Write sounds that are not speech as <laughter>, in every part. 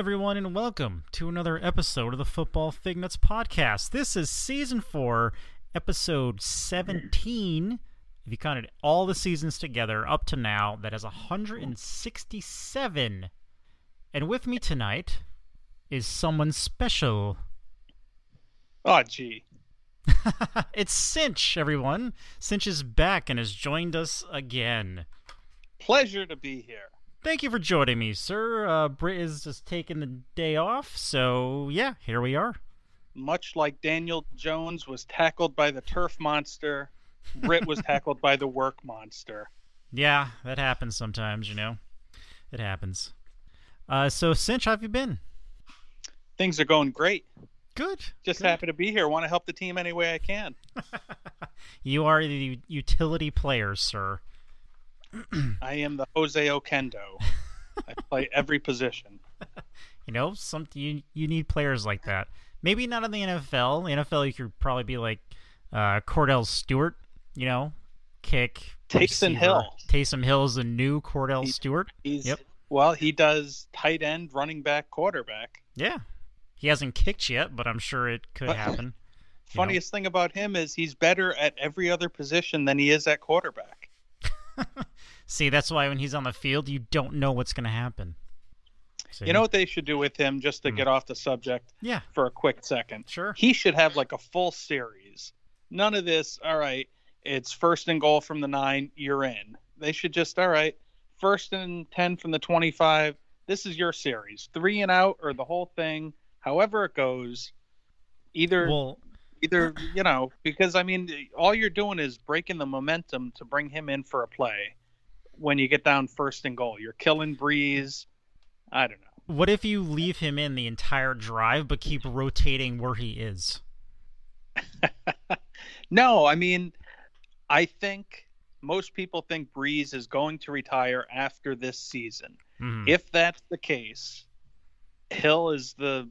Everyone, and welcome to another episode of the Football Fignuts podcast. This is season four, episode 17. If you counted all the seasons together up to now, that is 167. And with me tonight is someone special. Oh, gee. <laughs> it's Sinch, everyone. Sinch is back and has joined us again. Pleasure to be here. Thank you for joining me, sir. Uh, Britt is just taking the day off, so yeah, here we are. Much like Daniel Jones was tackled by the turf monster, Britt was tackled by the work monster. <laughs> Yeah, that happens sometimes, you know. It happens. Uh, so, Sinch, how have you been? Things are going great. Good. Just good. happy to be here. Want to help the team any way I can. <laughs> you are the utility player, sir. <clears throat> I am the Jose Oquendo. I play every position. <laughs> You know, some you you need players like that. Maybe not in the NFL. The NFL, you could probably be like uh, Kordell Stewart. You know, kick. Taysom Hill. Taysom Hill is the new Kordell He- Stewart. He's Yep. well, he does tight end, running back, quarterback. Yeah, he hasn't kicked yet, but I'm sure it could happen. <laughs> You know. Funniest thing about him is he's better at every other position than he is at quarterback. <laughs> See, that's why when he's on the field, you don't know what's going to happen. See? You know what they should do with him, just to Hmm. get off the subject Yeah, for a quick second? sure. He should have like a full series. None of this, all right, it's first and goal from the nine, you're in. They should just, all right, first and 10 from the 25, this is your series. Three and out or the whole thing, however it goes. Either, Well, either, <clears throat> you know, because I mean, all you're doing is breaking the momentum to bring him in for a play when you get down first and goal. You're killing Brees. I don't know. what if you leave him in the entire drive, but keep rotating where he is? <laughs> No, I mean, I think most people think Brees is going to retire after this season. Mhm. If that's the case, Hill is the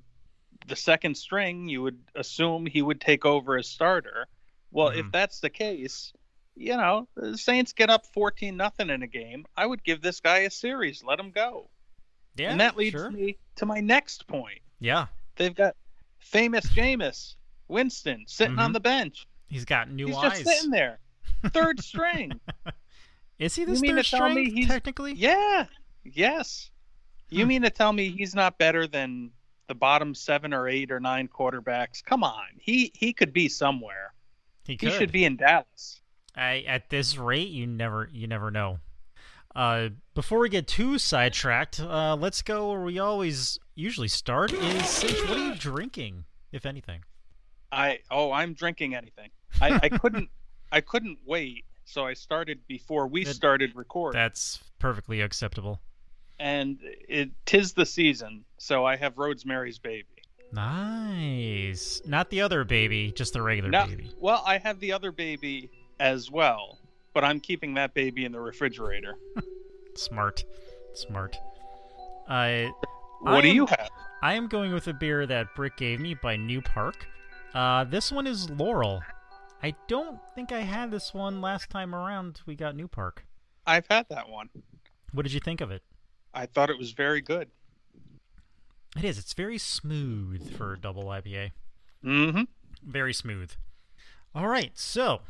the second string. You would assume he would take over as starter. Well, if Mhm. that's the case, you know, the Saints get up fourteen nothing in a game. I would give this guy a series. Let him go. yeah, and that leads sure. me to my next point. Yeah, They've got famous Jameis Winston sitting on Mhm. the bench. he's got new He's eyes. just sitting there, <laughs> third string. <laughs> Is he the You mean third to tell me he's- technically? Yeah. Yes. You mean to tell me he's not better than the bottom seven or eight or nine quarterbacks? Come on. He he could be somewhere. He could. He should be in Dallas. I, at this rate, you never you never know. Uh, before we get too sidetracked, uh, let's go where we always usually start. Is Sinch, what are you drinking, if anything? I oh I'm drinking anything. I, I <laughs> couldn't I couldn't wait, so I started before we That- started recording. That's perfectly acceptable. And it tis the season, so I have Rosemary's Baby. Nice. Not the other baby, just the regular No, baby. well, I have the other baby as well, but I'm keeping that baby in the refrigerator. <laughs> Smart, smart. Uh, What I do am- you have? I am going with a beer that Brick gave me by New Park. Uh, this one is Laurel. I don't think I had this one last time around. We got New Park. I've had that one. What did you think of it? I thought it was very good. It is. It's very smooth for a double IPA. Mm-hmm. Very smooth. All right, so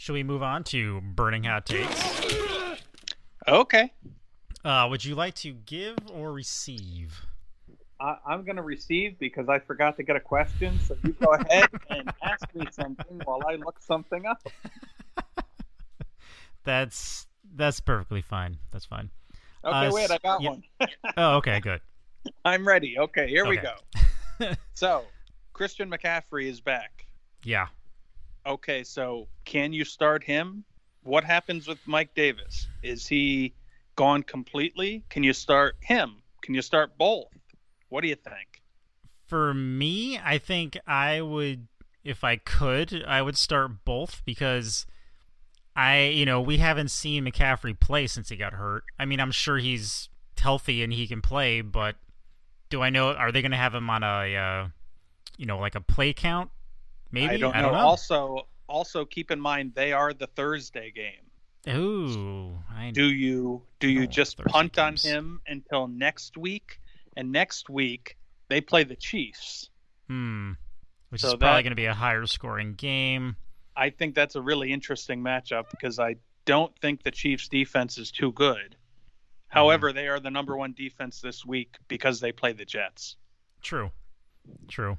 shall we move on to burning hot takes? Okay. Uh, would you like to give or receive? I, I'm going to receive because I forgot to get a question. So you go ahead <laughs> and ask me something while I look something up. <laughs> That's that's perfectly fine. That's fine. Okay, Uh, wait, I got yeah. one. <laughs> Oh, okay, good. I'm ready. Okay, here we go. so, Christian McCaffrey is back. Yeah. Okay, so can you start him? What happens with Mike Davis? Is he gone completely? Can you start him? Can you start both? What do you think? For me, I think I would, if I could, I would start both because I, you know, we haven't seen McCaffrey play since he got hurt. I mean, I'm sure he's healthy and he can play, but do I know? Are they going to have him on a, uh, you know, like a play count? Maybe I don't know. Also, also keep in mind they are the Thursday game. Ooh, I Do you do you just Thursday punt on him until next week and next week they play the Chiefs. Hmm. Which So is probably going to be a higher scoring game. I think that's a really interesting matchup because I don't think the Chiefs defense is too good. However, they are the number one defense this week because they play the Jets. True. True.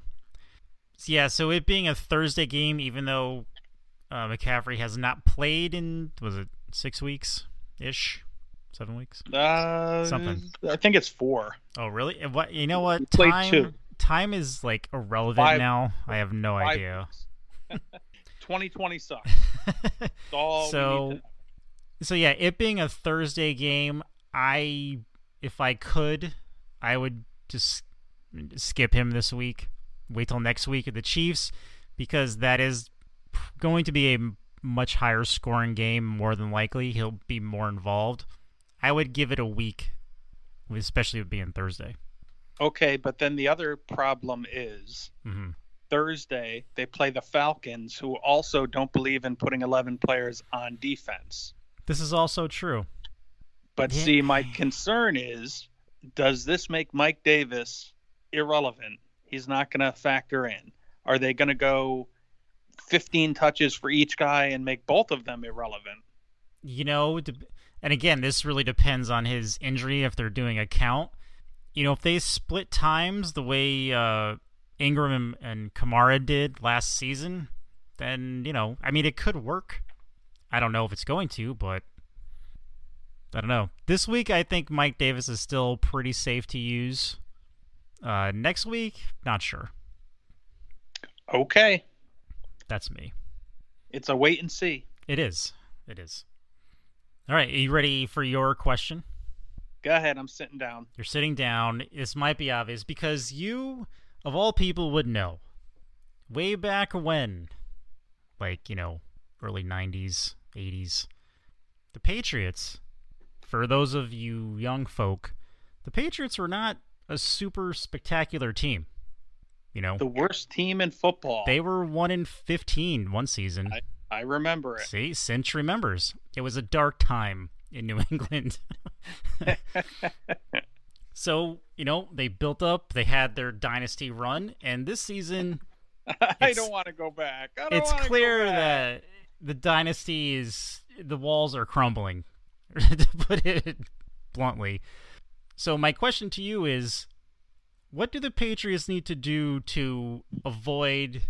Yeah, so it being a Thursday game, even though uh, McCaffrey has not played in, was it six weeks ish? Seven weeks? Uh, Something. I think it's four. Oh, really? What you know? What time? two. Time is like irrelevant Five now. I have no idea. 2020 <laughs> sucks. <laughs> That's all So- we need to know. so yeah, it being a Thursday game, I if I could, I would just skip him this week. Wait till next week at the Chiefs because that is going to be a much higher scoring game. More than likely, he'll be more involved. I would give it a week, especially with being Thursday. Okay, but then the other problem is hmm Thursday they play the Falcons, who also don't believe in putting 11 players on defense. This is also true. But Yeah. see, my concern is does this make Mike Davis irrelevant? He's not going to factor in. Are they going to go 15 touches for each guy and make both of them irrelevant? you know, and again, this really depends on his injury if they're doing a count. You know, if they split times the way uh, Ingram and, and Kamara did last season, then, you know, I mean, it could work. I don't know if it's going to, but I don't know. This week, I think Mike Davis is still pretty safe to use. Uh, next week, not sure. Okay, That's me. it's a wait and see. It is. It is. All right, are you ready for your question? Go ahead, I'm sitting down. You're sitting down. This might be obvious because you, of all people, would know. Way back when, like, you know, early 90s, 80s, the Patriots, for those of you young folk, the Patriots were not a super spectacular team. You know, The worst team in football. they were 1 in 15 one season. I remember it. See, Sinch remembers. It was a dark time in New <laughs> England. <laughs> so, you know, they built up, they had their dynasty run, and this season <laughs> I don't want to go back. I don't it's clear that the dynasty is the walls are crumbling, to put it bluntly. So, my question to you is what do the Patriots need to do to avoid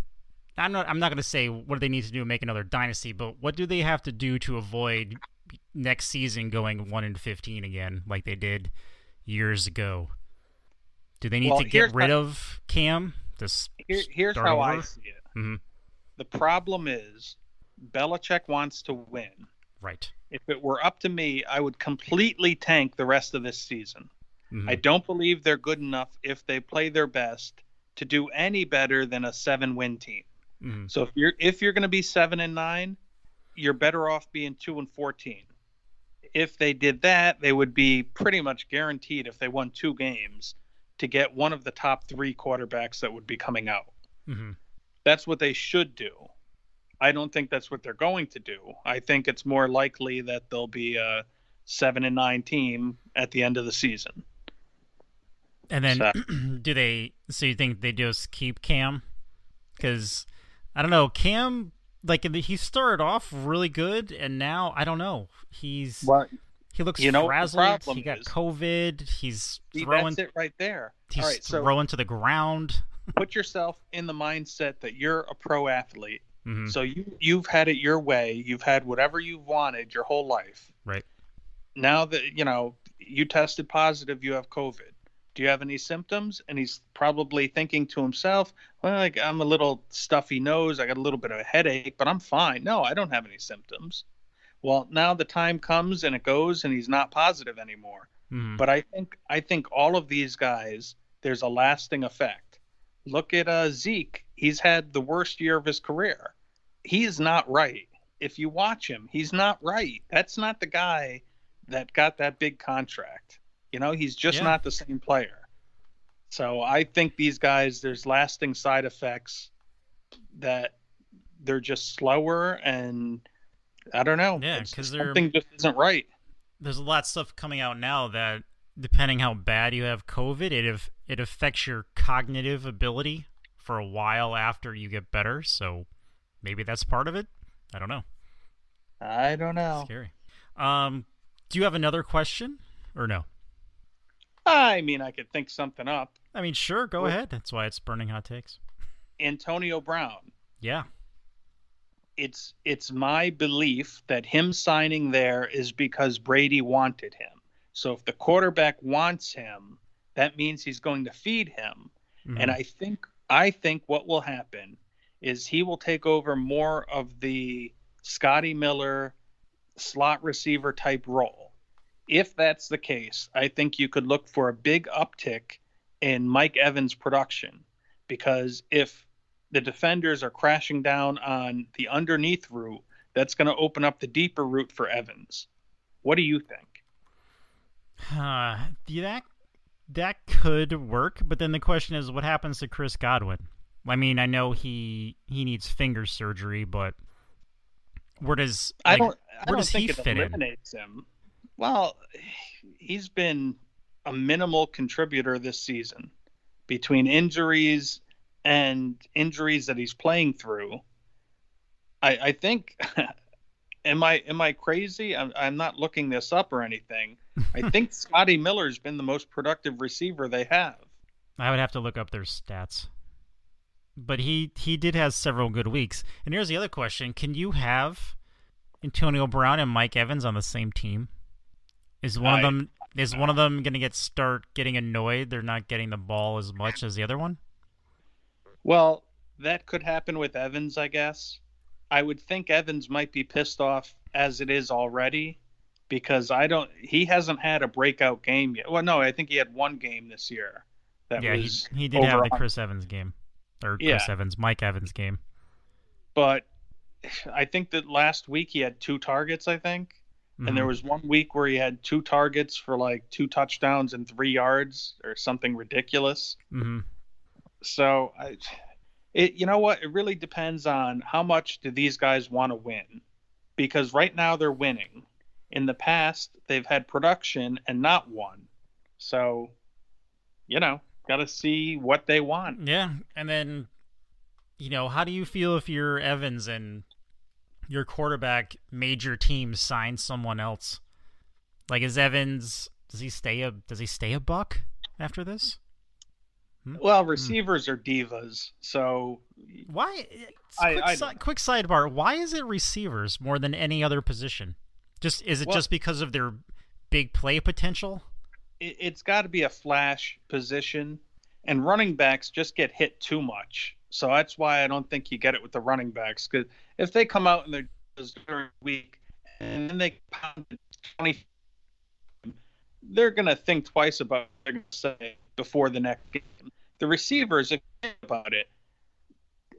I'm not I'm not going to say what do they need to do to make another dynasty, but what do they have to do to avoid next season going 1 in 15 again like they did years ago? Do they need Well, to get rid my- of Cam? Just Here, here's how I see it. Mhm. The problem is Belichick wants to win. Right. If it were up to me, I would completely tank the rest of this season. Mhm. I don't believe they're good enough if they play their best to do any better than a seven-win team. Mhm. So if you're if you're going to be seven and nine, you're better off being two and fourteen. If they did that, they would be pretty much guaranteed if they won two games to get one of the top three quarterbacks that would be coming out. Mhm. That's what they should do. I don't think that's what they're going to do. I think it's more likely that they'll be a seven and nine team at the end of the season. And then, So- <clears throat> do they? So you think they just keep Cam? Because I don't know, Cam. Like he started off really good, and now I don't know. He's Well, he looks you know what frazzled. problem He got is? COVID. He's see, throwing. that's it right there. He's All right, so throwing to the ground. put yourself in the mindset that you're a pro athlete. Hmm So you you've had it your way. You've had whatever you've wanted your whole life. Right. Now that you know you tested positive, you have COVID. Do you have any symptoms? And he's probably thinking to himself, "Well, like, I'm a little stuffy nose. I got a little bit of a headache, but I'm fine. No, I don't have any symptoms." Well, now the time comes and it goes, and he's not positive anymore. hmm But I think I think all of these guys, there's a lasting effect. Look at uh, Zeke. He's had the worst year of his career. He is not right. If you watch him, he's not right. That's not the guy that got that big contract. You know, he's just Yeah. not the same player. So I think these guys, there's lasting side effects that they're just slower and I don't know. Yeah, 'cause they're- something just isn't right. There's a lot of stuff coming out now that depending how bad you have COVID, it it affects your cognitive ability for a while after you get better. So maybe that's part of it. I don't know. I don't know. Scary. Um, do you have another question or no? I mean, I could think something up. I mean, sure, go Well- ahead. That's why it's burning hot takes. Antonio Brown. Yeah. It's it's my belief that him signing there is because Brady wanted him. So if the quarterback wants him, that means he's going to feed him. Mhm. And I think I think what will happen is he will take over more of the Scotty Miller slot receiver type role. If that's the case, I think you could look for a big uptick in Mike Evans' production because if the defenders are crashing down on the underneath route, that's going to open up the deeper route for Evans. What do you think? Uh, that that could work, but then the question is, what happens to Chris Godwin? I mean, I know he he needs finger surgery, but where does I don't. I where don't does think it fit in? him. Well, he's been a minimal contributor this season between injuries and injuries that he's playing through. I, I think. <laughs> am I am I crazy? I'm, I'm not looking this up or anything. I <laughs> think Scotty Miller's been the most productive receiver they have. I would have to look up their stats. But he he did have several good weeks. And here's the other question: Can you have Antonio Brown and Mike Evans on the same team? Is one I- of them is one of them going to get start getting annoyed they're not getting the ball as much as the other one? Well, that could happen with Evans, I guess. I would think Evans might be pissed off as it is already because I don't he hasn't had a breakout game yet. Well, no, I think he had one game this year that yeah, he was he did have the Chris Evans game or Chris Yeah. Evans, Mike Evans game. but I think that last week he had two targets, I think. And there Mhm. was one week where he had two targets for like two touchdowns and 3 yards or something ridiculous. Mhm. So I, it you know what? It really depends on how much do these guys want to win, because right now they're winning. In the past, they've had production and not won. So, you know, got to see what they want. Yeah, and then you know, how do you feel if you're Evans and your quarterback major team signs someone else? Like is Evans does he stay a does he stay a buck after this? Hmm? Well, hmm. receivers are divas, so Why I- quick, I si- don't quick sidebar, why is it receivers more than any other position? Just is it Well- just because of their big play potential? It, it's got to be a flash position, and running backs just get hit too much. So that's why I don't think you get it with the running backs. Because if they come out they're just during the week and then they pound 20, they're gonna think twice about what before the next game. The receivers, about it,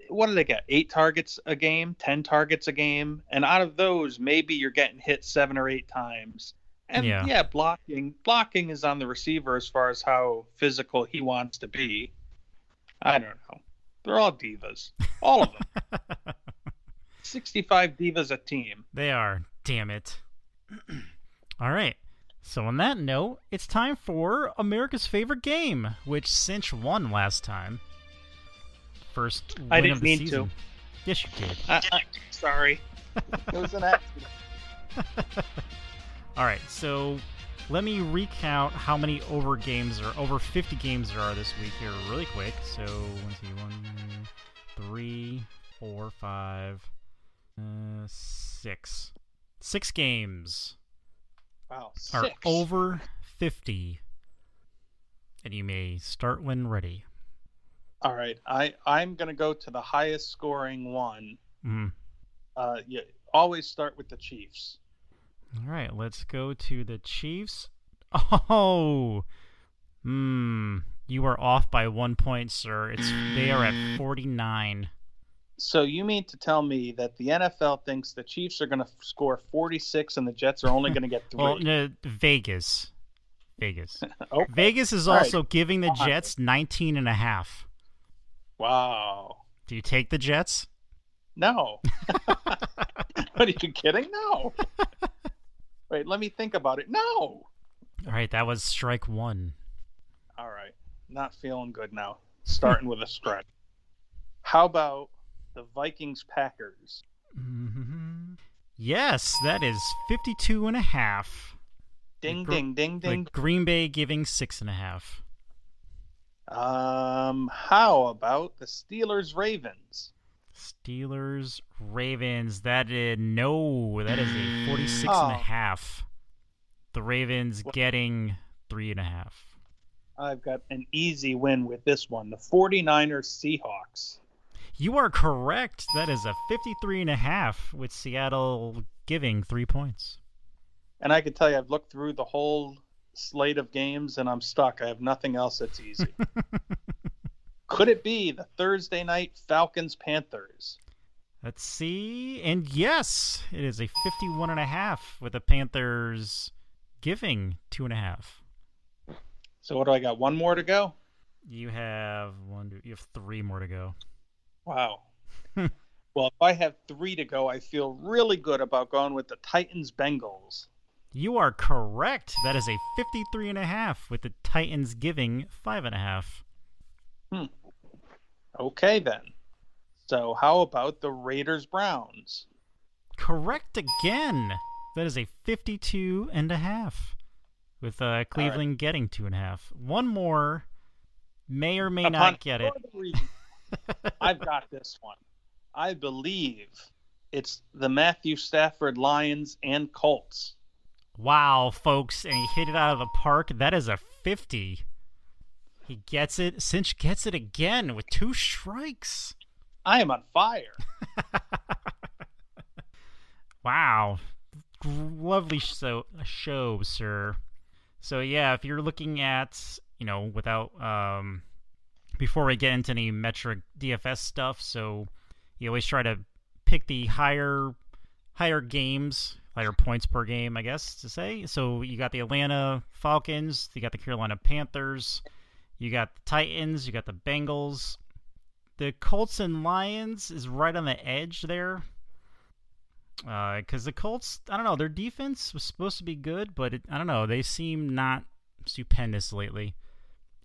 what do they get? Eight targets a game, ten targets a game, and out of those, maybe you're getting hit seven or eight times. And Yeah. yeah. blocking blocking is on the receiver as far as how physical he wants to be. I don't know. They're all divas, all of them. <laughs> Sixty-five divas a team. They are. Damn it. <clears throat> All right. So on that note, it's time for America's favorite game, which Sinch won last time. First win I of didn't the mean season. to. Yes, you did. I, I, sorry, it was an accident. <laughs> All right. So let me recount how many over games or over 50 games there are this week here, really quick. So let's see, one, three, four, five, uh, six, six games. Wow, are six. over 50. And you may start when ready. All right, I I'm gonna go to the highest scoring one. Mm. Uh, you always start with the Chiefs. All right, let's go to the Chiefs. <laughs> Oh, hmm. You are off by one point, sir. It's they are at 49. So you mean to tell me that the NFL thinks the Chiefs are gonna score 46 and the Jets are only gonna get <laughs> three? Well, no, Vegas. Vegas. <laughs> Okay. Vegas is All right. also giving the Jets 19 and a half. Wow. Do you take the Jets? No. what are you kidding? No. Wait, let me think about it. No. All right, that was strike one. All right. Not feeling good now. Starting with a strike. <laughs> How about the Vikings Packers? Mm-hmm. Yes, that is 52 and a half. Ding, Gr- ding, ding, ding. With Green Bay giving six and a half. Um, how about the Steelers Ravens? Steelers, Ravens. That is no. That is a 46 and Oh. a half. The Ravens getting three and a half. I've got an easy win with this one. The 49ers Seahawks. You are correct. That is a 53 and a half with Seattle giving three points. And I can tell you, I've looked through the whole slate of games and I'm stuck. I have nothing else that's easy. <laughs> Could it be the Thursday night Falcons Panthers? Let's see. And yes, it is a 51 and a half with the Panthers giving two and a half. So what do I got? One more to go? You have one, you have three more to go. Wow. <laughs> well, if I have three to go, I feel really good about going with the Titans Bengals. You are correct. That is a 53 and a half with the Titans giving five and a half. Hmm. Okay, then. So how about the Raiders Browns? Correct again. That is a 52 and a half with uh, Cleveland getting two and a half. One more may or may Upon not get it. review, <laughs> I've got this one. I believe it's the Matthew Stafford Lions and Colts. Wow, folks, and he hit it out of the park. That is a 50. He gets it. Sinch gets it again with two strikes. I am on fire. <laughs> Wow. Lovely show, show, sir. So, yeah, if you're looking at, you know, without, um, before we get into any metric DFS stuff, so you always try to pick the higher, higher games, higher points per game, I guess to say. So you got the Atlanta Falcons, you got the Carolina Panthers, you got the Titans, you got the Bengals. The Colts and Lions is right on the edge there uh, because the Colts, I don't know, their defense was supposed to be good, but it, I don't know, they seem not stupendous lately.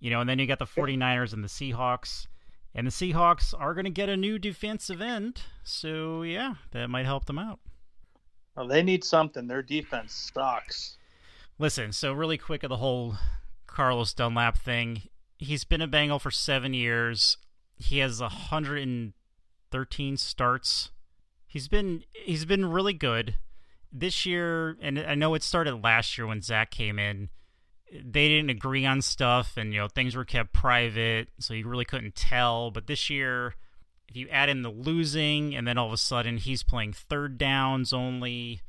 You know, and then you got the 49ers and the Seahawks. And the Seahawks are going to get a new defensive end. So, yeah, that might help them out. Well, they need something. Their defense sucks. Listen, so really quick of the whole Carlos Dunlap thing. He's been a Bengal for seven years. He has 113 starts. He's been he's been really good this year, and I know it started last year when Zac came in. They didn't agree on stuff, and you know things were kept private, so you really couldn't tell. But this year, if you add in the losing, and then all of a sudden he's playing third downs only.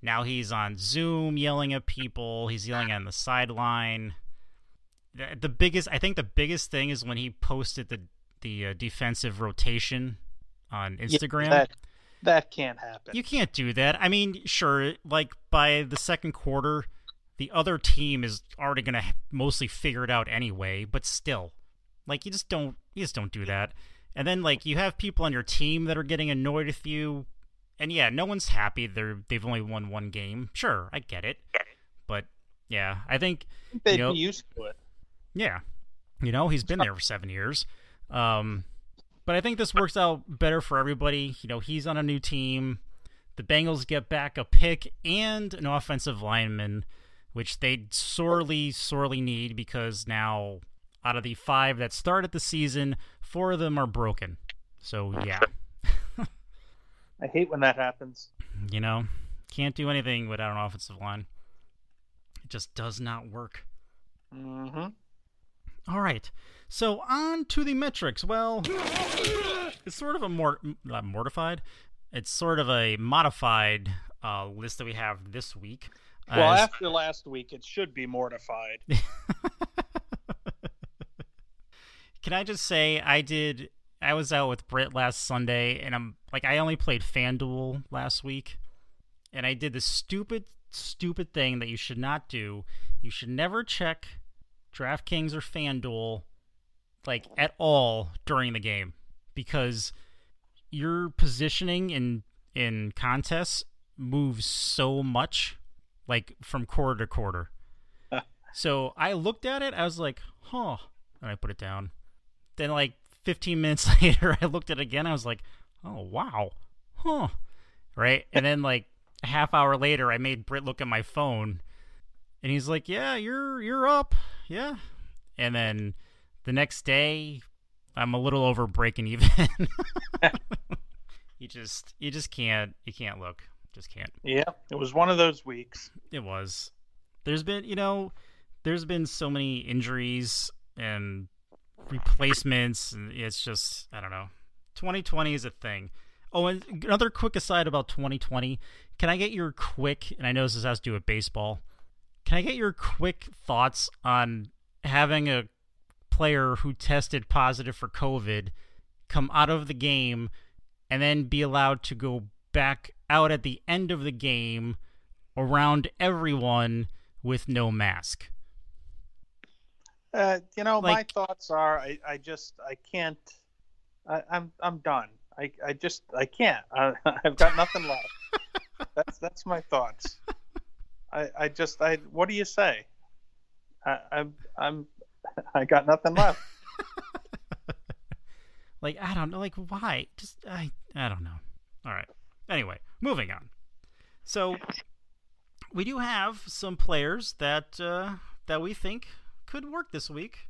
Now he's on Zoom yelling at people. He's yelling on the sideline. The, biggest, I think, the biggest thing is when he posted the the uh, defensive rotation on Instagram. Yeah, that, that can't happen. You can't do that. I mean, sure, like by the second quarter, the other team is already going to mostly figure it out anyway, but still. Like you just don't you just don't do that. And then like you have people on your team that are getting annoyed with you. And yeah, no one's happy they're they've only won one game. Sure, I get it. But yeah, I think They'd you know- used to it. Yeah. You know, he's been there for seven years. Um, but I think this works out better for everybody. You know, he's on a new team. The Bengals get back a pick and an offensive lineman, which they sorely, sorely need because now out of the five that started the season, four of them are broken. So, yeah, <laughs> I hate when that happens. you know, can't do anything without an offensive line. It just does not work. hmm All right. So on to the metrics. Well, it's sort of a more not mortified. It's sort of a modified uh, list that we have this week. Well, As- after last week, it should be mortified. <laughs> Can I just say I did? I was out with Britt last Sunday, and I'm like I only played FanDuel last week, and I did the stupid, stupid thing that you should not do. You should never check DraftKings or FanDuel like at all during the game because your positioning in in contests moves so much, like from quarter to quarter. <laughs> So I looked at it. I was like, huh. And I put it down. Then, like 15 minutes <laughs> later, I looked at it again. I was like, oh, wow. Huh. Right. And then, like, a half hour later, I made Britt look at my phone. And he's like, yeah, you're you're up. Yeah. And then the next day, I'm a little over breaking even. <laughs> you just you just can't you can't look. Just can't. Yeah, it was one of those weeks. It was. There's been, you know, there's been so many injuries and replacements and it's just I don't know. 2020 is a thing. Oh, and another quick aside about 2020. Can I get your quick and I know this has to do with baseball. Can I get your quick thoughts on having a player who tested positive for COVID come out of the game and then be allowed to go back out at the end of the game around everyone with no mask. Uh, you know, Like- my thoughts are, I, I just, I can't. I, I'm, I'm done. I, I just, I can't. I, <laughs> I've got nothing left. <laughs> that's, that's my thoughts. I, I just, I. What do you say? I, I'm, I'm, <laughs> I got nothing left. <laughs> Like I don't know, like why? Just I I don't know. All right. Anyway, moving on. So we do have some players that uh, that we think could work this week.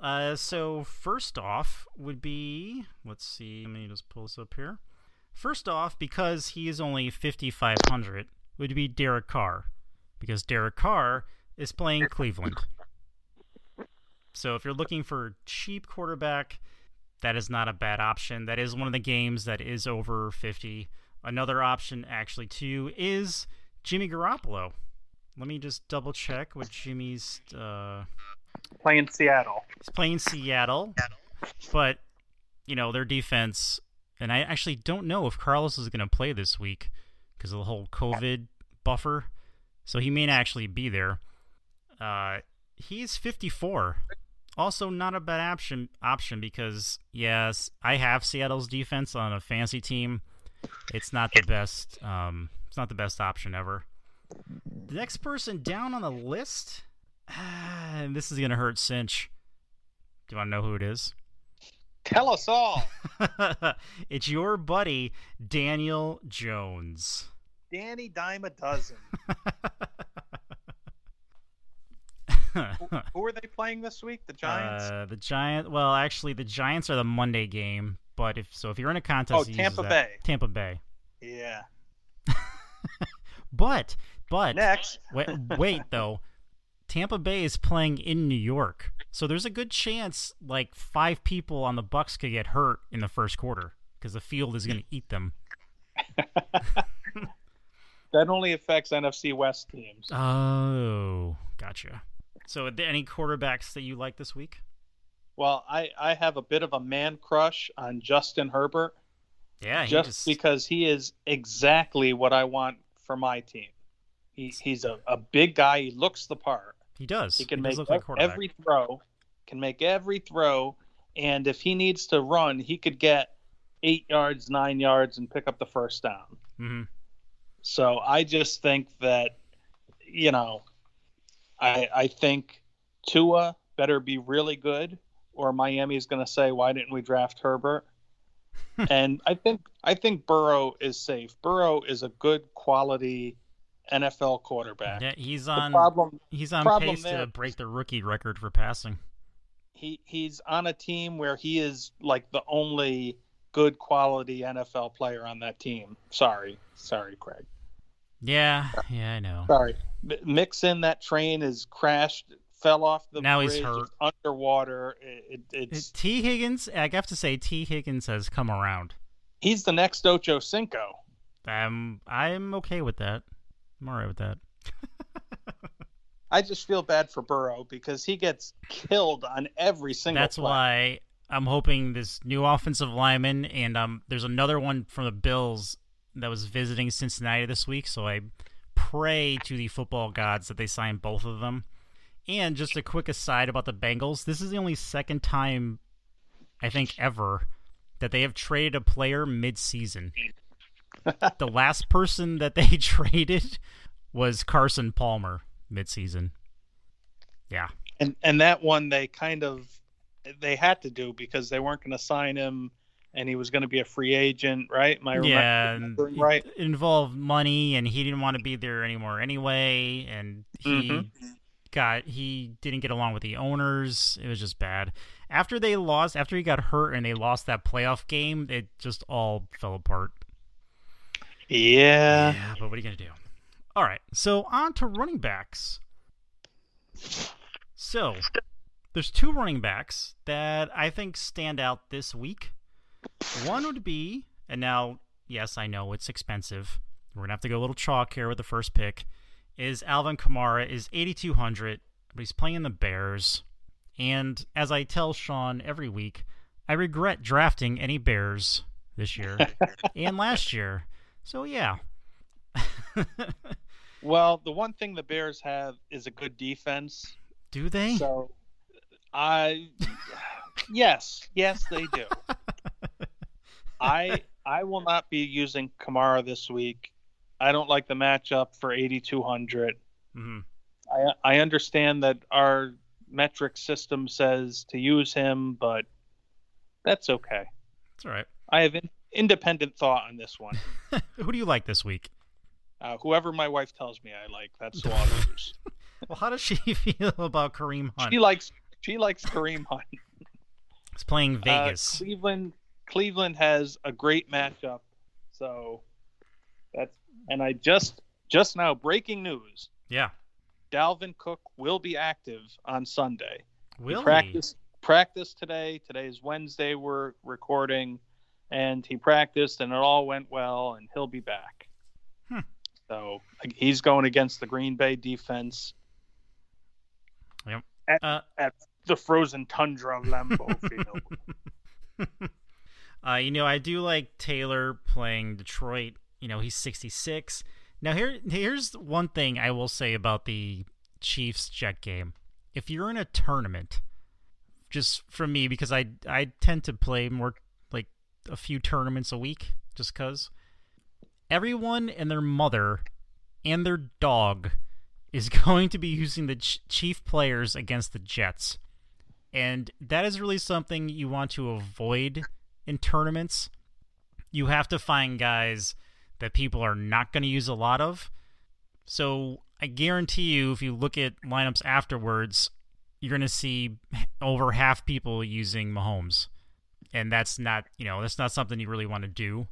Uh, so first off would be let's see, let me just pull this up here. First off, because he is only 5500, would be Derek Carr, because Derek Carr is playing Cleveland. So if you're looking for cheap quarterback, that is not a bad option. That is one of the games that is over 50. Another option, actually, too, is Jimmy Garoppolo. Let me just double check what Jimmy's. Uh, Playing Seattle. he's playing Seattle, but you know their defense. And I actually don't know if Carlos is going to play this week because of the whole COVID buffer. So he may not actually be there. Uh, he's 54. Also, not a bad option option because yes, I have Seattle's defense on a fancy team. It's not the best. Um, it's not the best option ever. The next person down on the list, and this is gonna hurt Sinch. Do you want to know who it is? Tell us all. <laughs> it's your buddy Daniel Jones. Danny dime a dozen. <laughs> Who are they playing this week? The Giants. Uh, the Giant. Well, actually, the Giants are the Monday game. But if so, if you're in a contest, Oh, Tampa. Bay. Tampa Bay. yeah. <laughs> But but Next. <laughs> wait, wait though, Tampa Bay is playing in New York, so there's a good chance like five people on the Bucs could get hurt in the first quarter because the field is going to eat them. That only affects NFC West teams. Oh, gotcha. So, are there any quarterbacks that you like this week? Well, I, I have a bit of a man crush on Justin Herbert Yeah, he just, just, because he is exactly what I want for my team. He, he's a, a big guy. He looks the part. he does. He can does make look like every throw, can make every throw, and if he needs to run, he could get eight yards, nine yards, and pick up the first down. hmm So I just think that, you know, I I think Tua better be really good, or Miami's going to say, "Why didn't we draft Herbert?" <laughs> and I think I think Burrow is safe. Burrow is a good quality NFL quarterback. Yeah, he's The on. problem he's on problem pace there to break the rookie record for passing. he he's on a team where he is like the only good quality NFL player on that team. Sorry, sorry, Craig. Yeah, yeah, I know. Sorry. M- Mix in that train is crashed, fell off the Now he's hurt. underwater. It, it, it's Tee Higgins, I have to say, Tee Higgins has come around. he's the next Ocho Cinco. Um, I'm okay with that. I'm alright with that. <laughs> I just feel bad for Burrow because he gets killed on every single. That's play. why I'm hoping this new offensive lineman, and um, there's another one from the Bills that was visiting Cincinnati this week. So I pray to the football gods that they sign both of them. And just a quick aside about the Bengals: this is the only second time, I think, ever that they have traded a player mid-season. <laughs> the last person that they <laughs> traded was Carson Palmer mid-season. Yeah. And and that one they kind of they had to do because they weren't going to sign him and he was going to be a free agent, right? I yeah, right? Involved money, and he didn't want to be there anymore anyway. And he Mm-hmm. got he didn't get along with the owners. It was just bad. After they lost, after he got hurt, and they lost that playoff game, it just all fell apart. Yeah. Yeah, but what are you gonna do? All right, so on to running backs. So there's two running backs that I think stand out this week. One would be, and now, yes, I know it's expensive. We're gonna have to go a little chalk here with the first pick. Is Alvin Kamara is 8,200, but he's playing the Bears. And as I tell Sean every week, I regret drafting any Bears this year <laughs> and last year. So yeah. <laughs> Well, the one thing the Bears have is a good defense. Do they? So I yes, yes they do. <laughs> I I will not be using Kamara this week. I don't like the matchup for 8200. hmm I I understand that our metric system says to use him, but that's okay. It's all right. I have in, independent thought on this one. <laughs> Who do you like this week? Uh, whoever my wife tells me I like, that's who I'll use. Well, how does she <laughs> feel about Kareem Hunt? She likes she likes Kareem Hunt. He's playing Uh, Vegas. Cleveland Cleveland has a great matchup. So that's and I just just now breaking news. yeah. Dalvin Cook will be active on Sunday. Will he practiced practiced today. Today is Wednesday. We're recording, and he practiced, and it all went well, and he'll be back. Hmm. So he's going against the Green Bay defense. Yep. At, Uh, at the frozen tundra of Lambeau <laughs> Field. Uh, you know, I do like Taylor playing Detroit. You know, he's 66. Now here here's one thing I will say about the Chiefs Jet game. If you're in a tournament, just from me because I I tend to play more like a few tournaments a week just cuz everyone and their mother and their dog is <laughs> going to be using the ch- chief players against the Jets. And that is really something you want to avoid in tournaments. You have to find guys that people are not going to use a lot of. So I guarantee you, if you look at lineups afterwards, you're going to see over half people using Mahomes. And that's not, you know, that's not something you really want to do.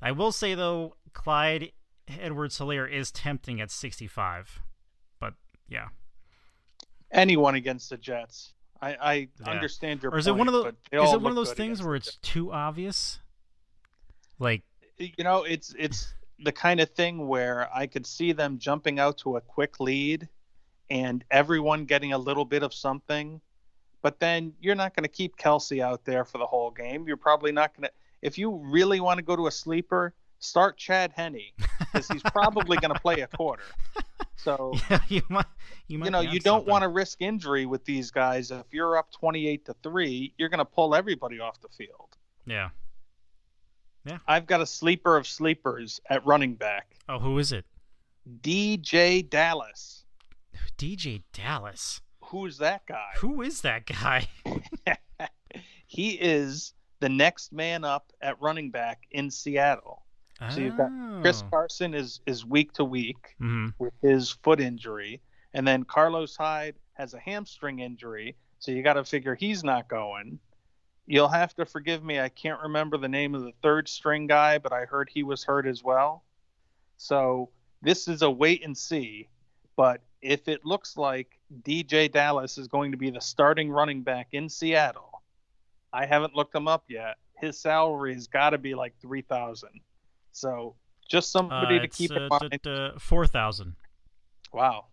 I will say, though, Clyde Edwards Helaire is tempting at 65. But yeah. Anyone against the Jets. I, I Yeah. understand your Or is it point, one of those is it one of those things where it's too obvious? Like you know it's it's the kind of thing where i could see them jumping out to a quick lead and everyone getting a little bit of something but then you're not going to keep kelce out there for the whole game you're probably not going to if you really want to go to a sleeper start chad henne because he's probably going to play a quarter <laughs> <laughs> so yeah, you might you might you know you don't something. want to risk injury with these guys if you're up 28 to 3 you're going to pull everybody off the field Yeah. Yeah. i've got a sleeper of sleepers at running back Oh, who is it? DeeJay Dallas. DeeJay Dallas. Who's that guy? Who is that guy? <laughs> <laughs> he is the next man up at running back in Seattle. So you've got Chris Oh. Carson is is week to week Mhm. with his foot injury, and then Carlos Hyde has a hamstring injury. So you got to figure he's not going. You'll have to forgive me. I can't remember the name of the third string guy, but I heard he was hurt as well. So this is a wait and see. But if it looks like DeeJay Dallas is going to be the starting running back in Seattle, I haven't looked him up yet. His salary has got to be like three thousand. So just somebody Uh, to it's, keep in uh, mind. d- d- 4,000. Wow.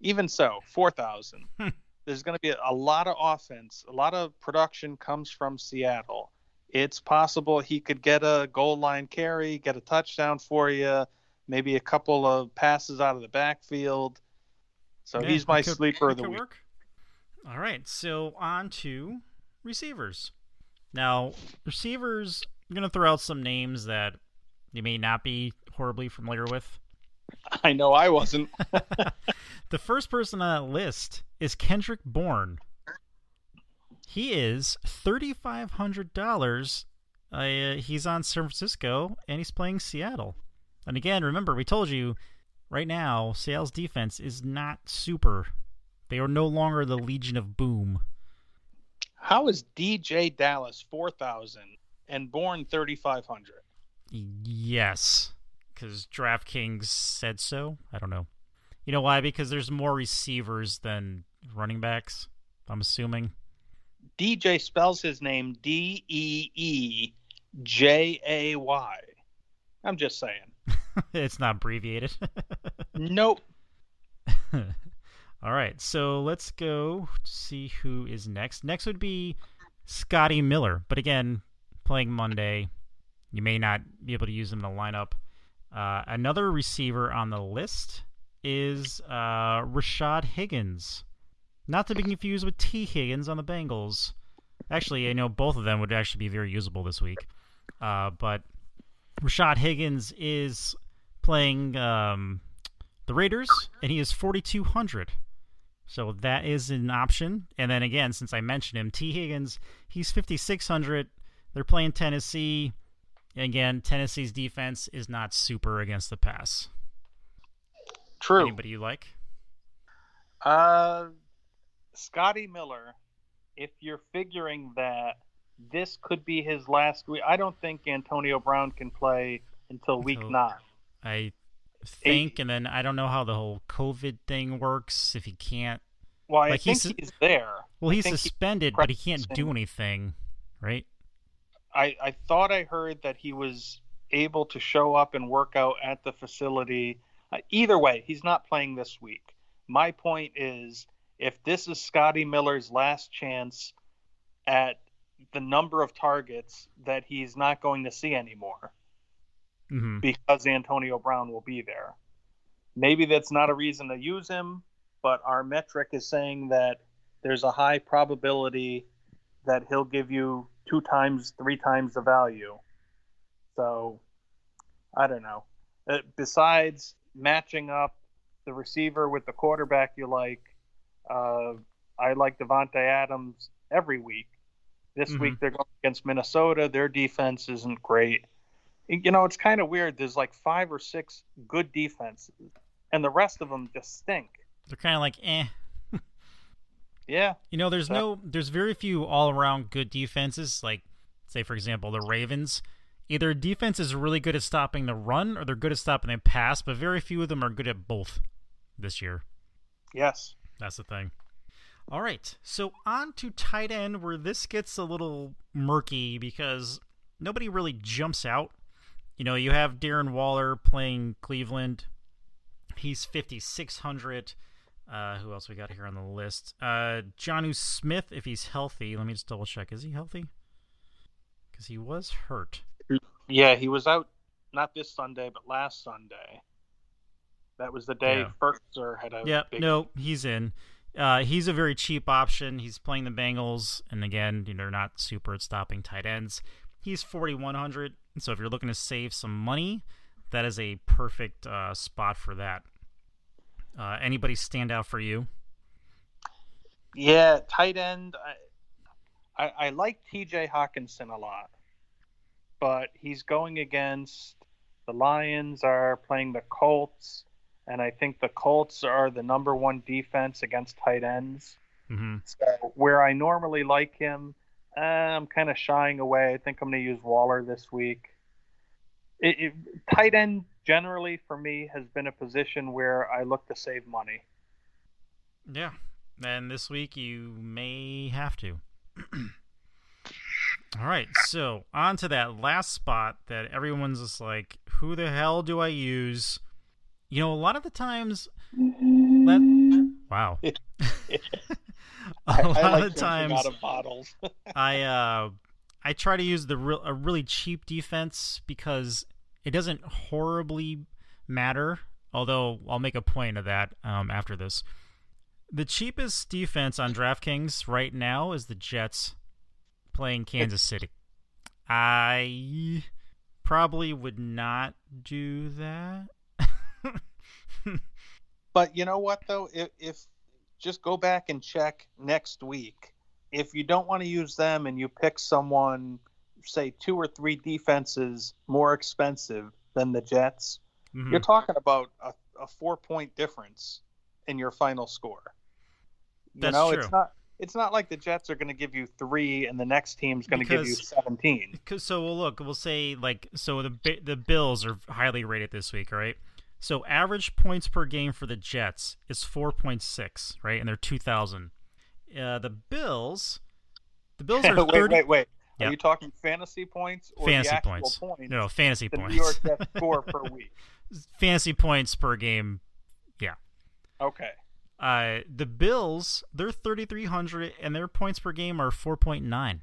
Even so, 4,000. <laughs> Hmm. There's going to be a lot of offense. A lot of production comes from Seattle. It's possible he could get a goal line carry, get a touchdown for you, maybe a couple of passes out of the backfield. So Yeah, he's my could- sleeper of the week. work. All right, so on to receivers. Now, receivers, I'm going to throw out some names that you may not be horribly familiar with. I know I wasn't. <laughs> <laughs> the first person on that list is Kendrick Bourne. He is thirty five hundred dollars. Uh, he's on San Francisco and he's playing Seattle. And again, remember we told you right now Seattle's defense is not super. They are no longer the Legion of Boom. How is DeeJay Dallas four thousand and Bourne thirty five hundred? Yes, because DraftKings said so. I don't know. You know why? Because there's more receivers than running backs. I'm assuming. DeeJay spells his name D E E J A Y. I'm just saying. <laughs> it's not abbreviated. <laughs> nope. <laughs> All right, so let's go see who is next. Next would be Scotty Miller, but again, playing Monday, you may not be able to use him in the lineup. Uh, another receiver on the list is uh, Rashard Higgins. Not to be confused with Tee Higgins on the Bengals. Actually, I know both of them would actually be very usable this week. Uh, but Rashard Higgins is playing um, the Raiders, and he is 4,200. So that is an option. And then again, since I mentioned him, Tee Higgins, he's 5,600. They're playing Tennessee. Again, Tennessee's defense is not super against the pass. True. Anybody you like? Uh, Scotty Miller. If you're figuring that this could be his last week, I don't think Antonio Brown can play until week nine. I think, and then I don't know how the whole COVID thing works. If he can't, Well, I Like, think he's- he's there. well, I he's suspended, but he can't do anything, right? I, I thought I heard that he was able to show up and work out at the facility. Uh, either way, he's not playing this week. My point is if this is Scotty Miller's last chance at the number of targets that he's not going to see anymore hmm because Antonio Brown will be there. Maybe that's not a reason to use him, but our metric is saying that there's a high probability that he'll give you two times, three times the value. So, I don't know. Uh, besides matching up the receiver with the quarterback you like, uh, I like Davante Adams every week. This Mhm. week they're going against Minnesota. Their defense isn't great. You know, it's kind of weird. There's like five or six good defenses, and the rest of them just stink. They're kind of like, eh. Yeah, You know, there's no, there's very few all-around good defenses. Like, say for example, the Ravens. Either defense is really good at stopping the run, or they're good at stopping the pass. But very few of them are good at both this year. yes. That's the thing. All right, so on to tight end, where this gets a little murky because nobody really jumps out. You know, you have Darren Waller playing Cleveland. He's 5,600. Uh, who else we got here on the list? Uh, Jonnu Smith, if he's healthy. Let me just double check. Is he healthy? Because he was hurt. Yeah, he was out not this Sunday, but last Sunday. That was the day Yeah. Ferkser had a Yeah, big no, he's in. Uh, he's a very cheap option. He's playing the Bengals, and again, you know, they're not super at stopping tight ends. He's 4,100, so if you're looking to save some money, that is a perfect uh, spot for that. Uh, anybody stand out for you? Yeah, tight end. I, I, I like T.J. Hockenson a lot, but he's going against the Lions. Are playing the Colts, and I think the Colts are the number one defense against tight ends. hmm So where I normally like him, uh, I'm kind of shying away. I think I'm going to use Waller this week. It, it, tight end generally for me has been a position where I look to save money. Yeah, and this week you may have to. <clears throat> All right, so on to that last spot that everyone's just like, who the hell do I use? You know, a lot of the times, that, wow, <laughs> a I, lot I like of the times out of bottles. <laughs> I uh I try to use the real a really cheap defense because it doesn't horribly matter. Although I'll make a point of that um, after this. The cheapest defense on DraftKings right now is the Jets playing Kansas City. I probably would not do that. <laughs> But you know what though, if, if just go back and check next week. If you don't want to use them and you pick someone, say two or three defenses more expensive than the Jets, Mhm. you're talking about a, a four point difference in your final score. You That's know, true. it's not it's not like the Jets are going to give you three and the next team's going to give you Because- so we'll look. We'll say like so the the Bills are highly rated this week, right? So average points per game for the Jets is four point six, right? And they're two thousand. Uh, the Bills, the Bills <laughs> are wait, wait, wait. Yeah. Are you talking fantasy points or fantasy points. points? No, fantasy the points. New York Jets <laughs> score per week. fantasy points per game. Yeah. Okay. Uh, the Bills, they're thirty three hundred, and their points per game are four point nine.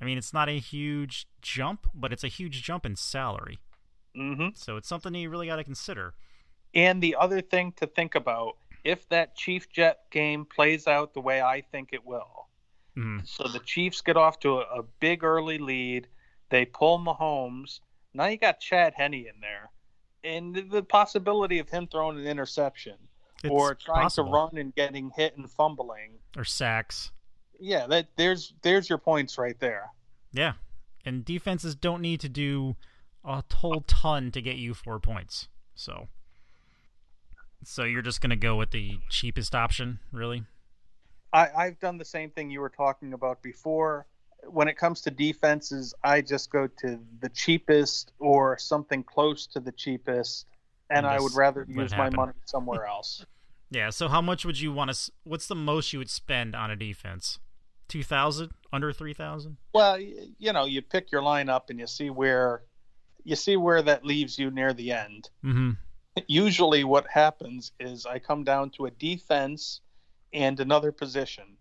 I mean, it's not a huge jump, but it's a huge jump in salary. hmm So it's something you really got to consider. And the other thing to think about, if that Chief Jet game plays out the way I think it will, Mhm. so the Chiefs get off to a, a big early lead, they pull Mahomes. Now you got Chad Henne in there, and the, the possibility of him throwing an interception It's or trying possible. to run and getting hit and fumbling. or sacks. Yeah, that there's there's your points right there. Yeah, and defenses don't need to do a whole ton to get you four points. So, so you're just gonna go with the cheapest option, really? I, I've done the same thing you were talking about before. When it comes to defenses, I just go to the cheapest or something close to the cheapest, and And I would rather use my money somewhere <laughs> else. Yeah. So how much would you want to? What's the most you would spend on a defense? Two thousand? Under three thousand? well, you know, you pick your lineup and you see where you see where that leaves you near the end. Mm-hmm. Usually, what happens is I come down to a defense and another position,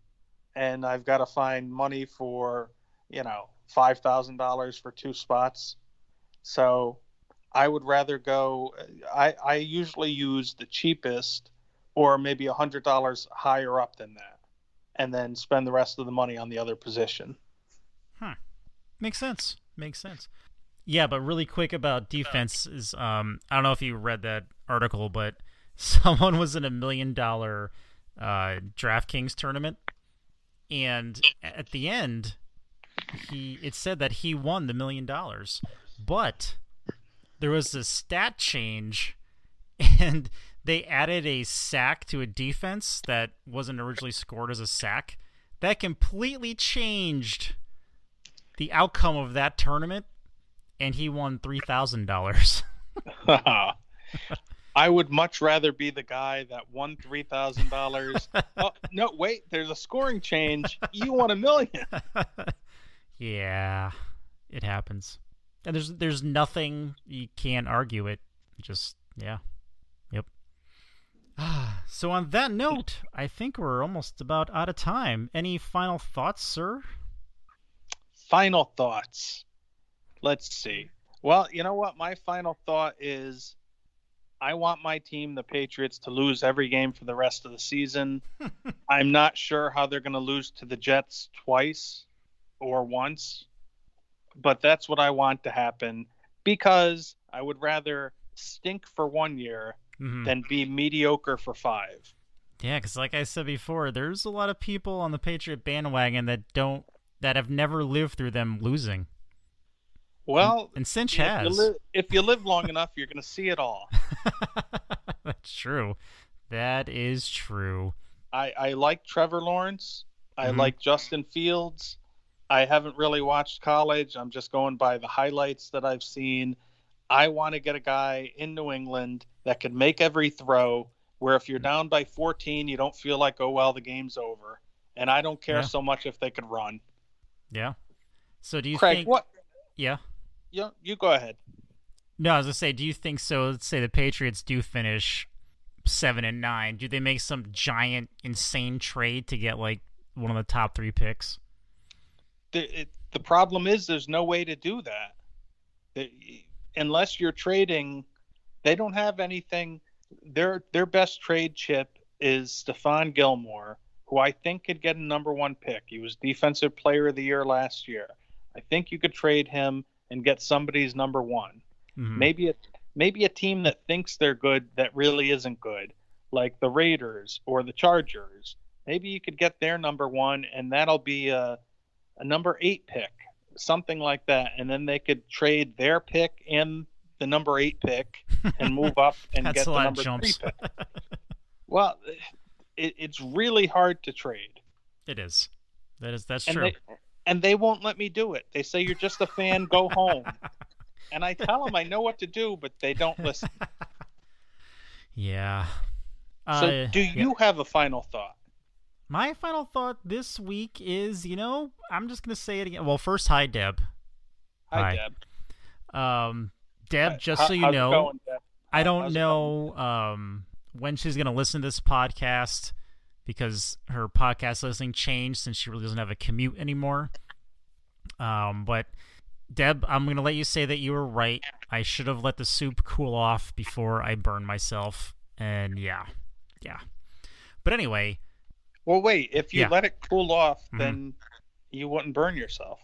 and I've got to find money for you know five thousand dollars for two spots. So I would rather go. I I usually use the cheapest, or maybe a hundred dollars higher up than that, and then spend the rest of the money on the other position. Makes sense. Makes sense. Yeah, but really quick about defense is um I don't know if you read that article, but <laughs> someone was in a million dollar uh DraftKings tournament and at the end he it said that he won the million dollars. But there was a stat change <laughs> and they added a sack to a defense that wasn't originally scored as a sack. That completely changed the outcome of that tournament, and he won three thousand dollars. <laughs> <laughs> I would much rather be the guy that won three thousand dollars. <laughs> Oh no, wait! There's a scoring change. You won a million. <laughs> yeah, it happens, and there's there's nothing you can't argue it. Just yeah, yep. <sighs> so on that note, I think we're almost about out of time. Any final thoughts, sir? Final thoughts. Let's see. Well, you know what? My final thought is I want my team, the Patriots, to lose every game for the rest of the season. <laughs> I'm not sure how they're going to lose to the Jets twice or once, but that's what I want to happen because I would rather stink for one year Mhm. than be mediocre for five. Yeah, because like I said before, there's a lot of people on the Patriot bandwagon that don't that have never lived through them losing, Well, and Sinch if you, has. li- if you live long enough, you're going to see it all. <laughs> That's true. That is true. I, I like Trevor Lawrence. I Mhm. like Justin Fields. I haven't really watched college. I'm just going by the highlights that I've seen. I want to get a guy in New England that can make every throw. Where if you're down by 14, you don't feel like, oh well, the game's over. And I don't care Yeah. so much if they could run. Yeah. So do you Craig, think? what? Yeah. You, you go ahead. No, I was gonna say, do you think so? Let's say the Patriots do finish seven and nine. Do they make some giant, insane trade to get like one of the top three picks? the, it, the problem is there's no way to do that The- unless you're trading they don't have anything their their best trade chip is Stephon Gilmore who I think could get a number 1 pick he was defensive player of the year last year I think you could trade him and get somebody's number 1 Mhm. maybe a maybe a team that thinks they're good that really isn't good like the Raiders or the Chargers. Maybe you could get their number one, and that'll be a, a number eight pick, something like that. And then they could trade their pick and the number eight pick and move up <laughs> and get the number three pick. <laughs> Well, it, it's really hard to trade, It is. That is that's and true. they and they won't let me do it. They say you're just a fan, go home. <laughs> And I tell them I know what to do, but they don't listen. <laughs> yeah. So, Uh, do yeah. you have a final thought? My final thought this week is, you know, I'm just gonna say it again. Well, first, hi Deb. Hi, Hi. Deb. Um, Deb, just How- so you know, going, I don't know um, when she's going to listen to this podcast because her podcast listening changed since she really doesn't have a commute anymore. Um, but Deb, I'm going to let you say that you were right. I should have let the soup cool off before I burned myself. And yeah, yeah. But anyway, Well, wait. If you Yeah. let it cool off, Mhm. then you wouldn't burn yourself.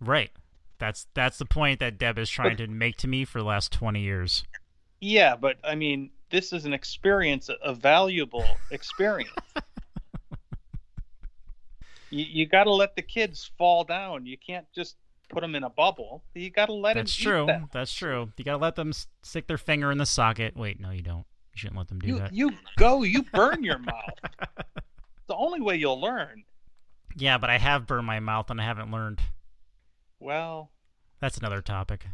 right. That's that's the point that Deb is trying to make to me for the last 20 years. Yeah, but I mean, this is an experience, a valuable experience. <laughs> you you got to let the kids fall down. You can't just put them in a bubble. You got to let That's them. true. Them. That's true. You got to let them stick their finger in the socket. Wait, no, you don't. You shouldn't let them do You that. you go. You burn your mouth. <laughs> the only way you'll learn. Yeah, but I have burned my mouth and I haven't learned. Well, That's another topic.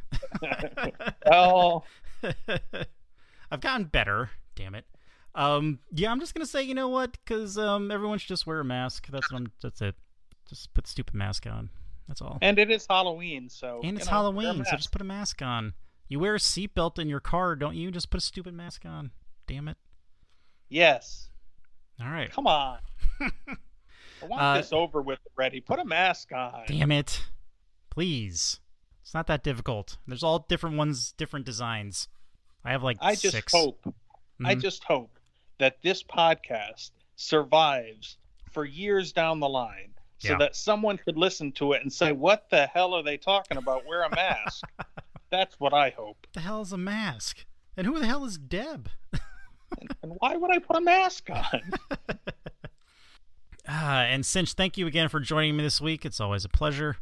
<laughs> well, I've gotten better. Damn it. Um, yeah, I'm just gonna say, you know what? Because um, everyone should just wear a mask. That's what I'm. That's it. Just put the stupid mask on. That's all. and it is Halloween, so And it's know, Halloween, so just put a mask on. You wear a seatbelt in your car, don't you? Just put a stupid mask on. Damn it. yes. All right. Come on. <laughs> I want Uh, this over with already. Put a mask on. Damn it. Please. It's not that difficult. There's all different ones, different designs. I have like I just six. hope. I Mhm. just hope that this podcast survives for years down the line, so Yeah. that someone could listen to it and say, "What the hell are they talking about? Wear a mask." <laughs> That's what I hope. What the hell is a mask? And who the hell is Deb? <laughs> And why would I put a mask on? <laughs> Ah, and Sinch, thank you again for joining me this week. It's always a pleasure.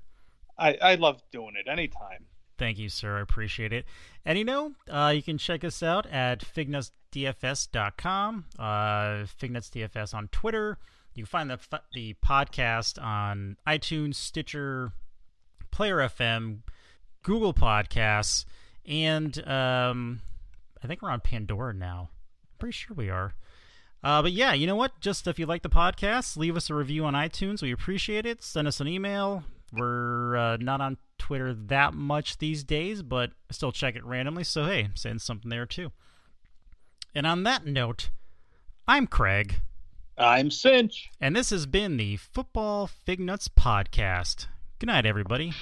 I, I love doing it anytime. Thank you, sir. I appreciate it. And you know, uh, you can check us out at fignutsdfs.com, uh, fignutsdfs on Twitter. You can find the the podcast on iTunes, Stitcher, Player FM, Google Podcasts, and um, I think we're on Pandora now. Pretty sure we are. Uh, but yeah, you know what? Just if you like the podcast, leave us a review on iTunes. We appreciate it. Send us an email. We're uh, not on Twitter that much these days, but I still check it randomly. So hey, send something there too. And on that note, I'm Craig, I'm Sinch. and this has been the Football Fignuts Podcast. Good night, everybody.